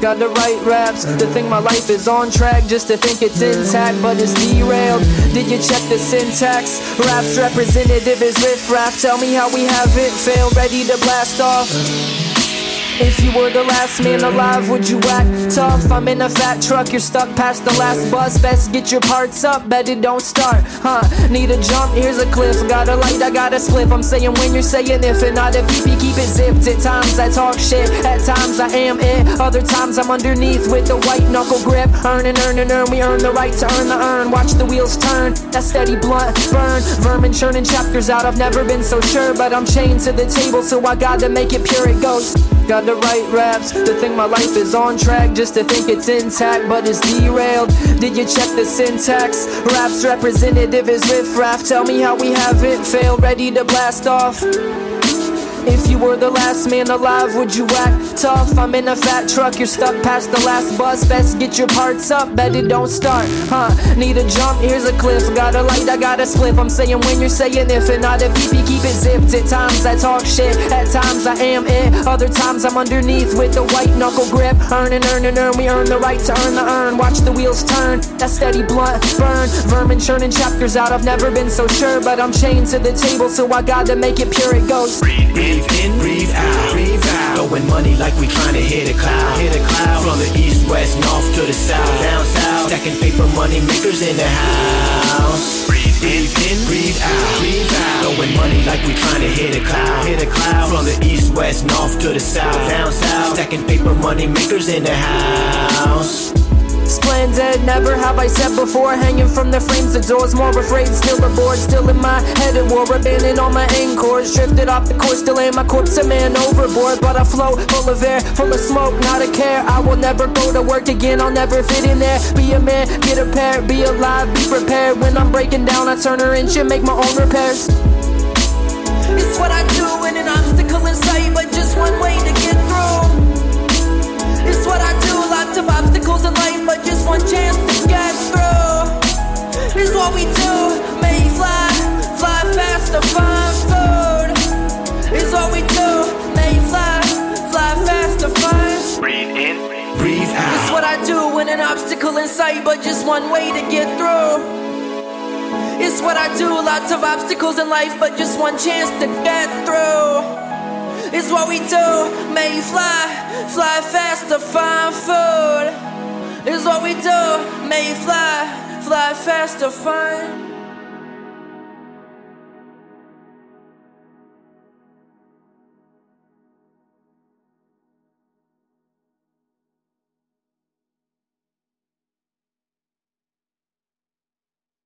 Got the right raps to think my life is on track, just to think it's intact, but it's derailed. Did you check the syntax? Raps representative is riff raff. Tell me how we haven't failed, ready to blast off. If you were the last man alive, would you act tough? I'm in a fat truck, you're stuck past the last bus. Best get your parts up, bet it don't start, huh? Need a jump, here's a cliff. Got a light, I got a split. I'm saying when you're saying if and not if, PP, keep it zipped. At times I talk shit, at times I am it. Other times I'm underneath with the white knuckle grip. Earn and earn and earn, we earn the right to earn the earn. Watch the wheels turn, that steady blunt burn. Vermin churning chapters out, I've never been so sure, but I'm chained to the table, so I gotta make it pure it goes. Got to write raps to think my life is on track, just to think it's intact, but it's derailed. Did you check the syntax? Raps representative is riff raff. Tell me how we haven't failed, ready to blast off. If you were the last man alive, would you act tough? I'm in a fat truck, you're stuck past the last bus. Best get your parts up, bet it don't start, huh? Need a jump, here's a cliff. Got a light, I got a split. I'm saying when you're saying if and not if, PP, keep it zipped. At times I talk shit, at times I am it. Other times I'm underneath with the white knuckle grip. Earn and earn and earn, we earn the right to earn the earn. Watch the wheels turn, that steady blunt burn. Vermin churning chapters out, I've never been so sure, but I'm chained to the table, so I gotta make it pure. It goes. Breathe in, breathe in, breathe out, breathe out. Throwing money like we trying to hit a cloud, hit a cloud. From the east, west, north to the south, down south. Stacking paper money makers in the house. Breathe in, breathe out, breathe out. Throwing money like we trying to hit a cloud, hit a cloud. From the east, west, north to the south, down south. Stacking paper money makers in the house. Splendid, never have I said before. Hanging from the frames, the doors, more afraid, still aboard, still in my head at war. Abandoned all my anchors, drifted off the course, still ain't my corpse, a man overboard. But I float, full of air, full of smoke, not a care. I will never go to work again, I'll never fit in there. Be a man, get a pair, be alive, be prepared. When I'm breaking down, I turn her in, shit, make my own repairs. It's what I do in an obstacle in sight, what we do, may fly, fly fast to find food. It's what we do, may fly, fly fast to find. Breathe in, breathe It's out. It's what I do when an obstacle in sight, but just one way to get through. It's what I do, lots of obstacles in life, but just one chance to get through. It's what we do, may fly, fly fast to find food. It's what we do, may fly, fly fast to find.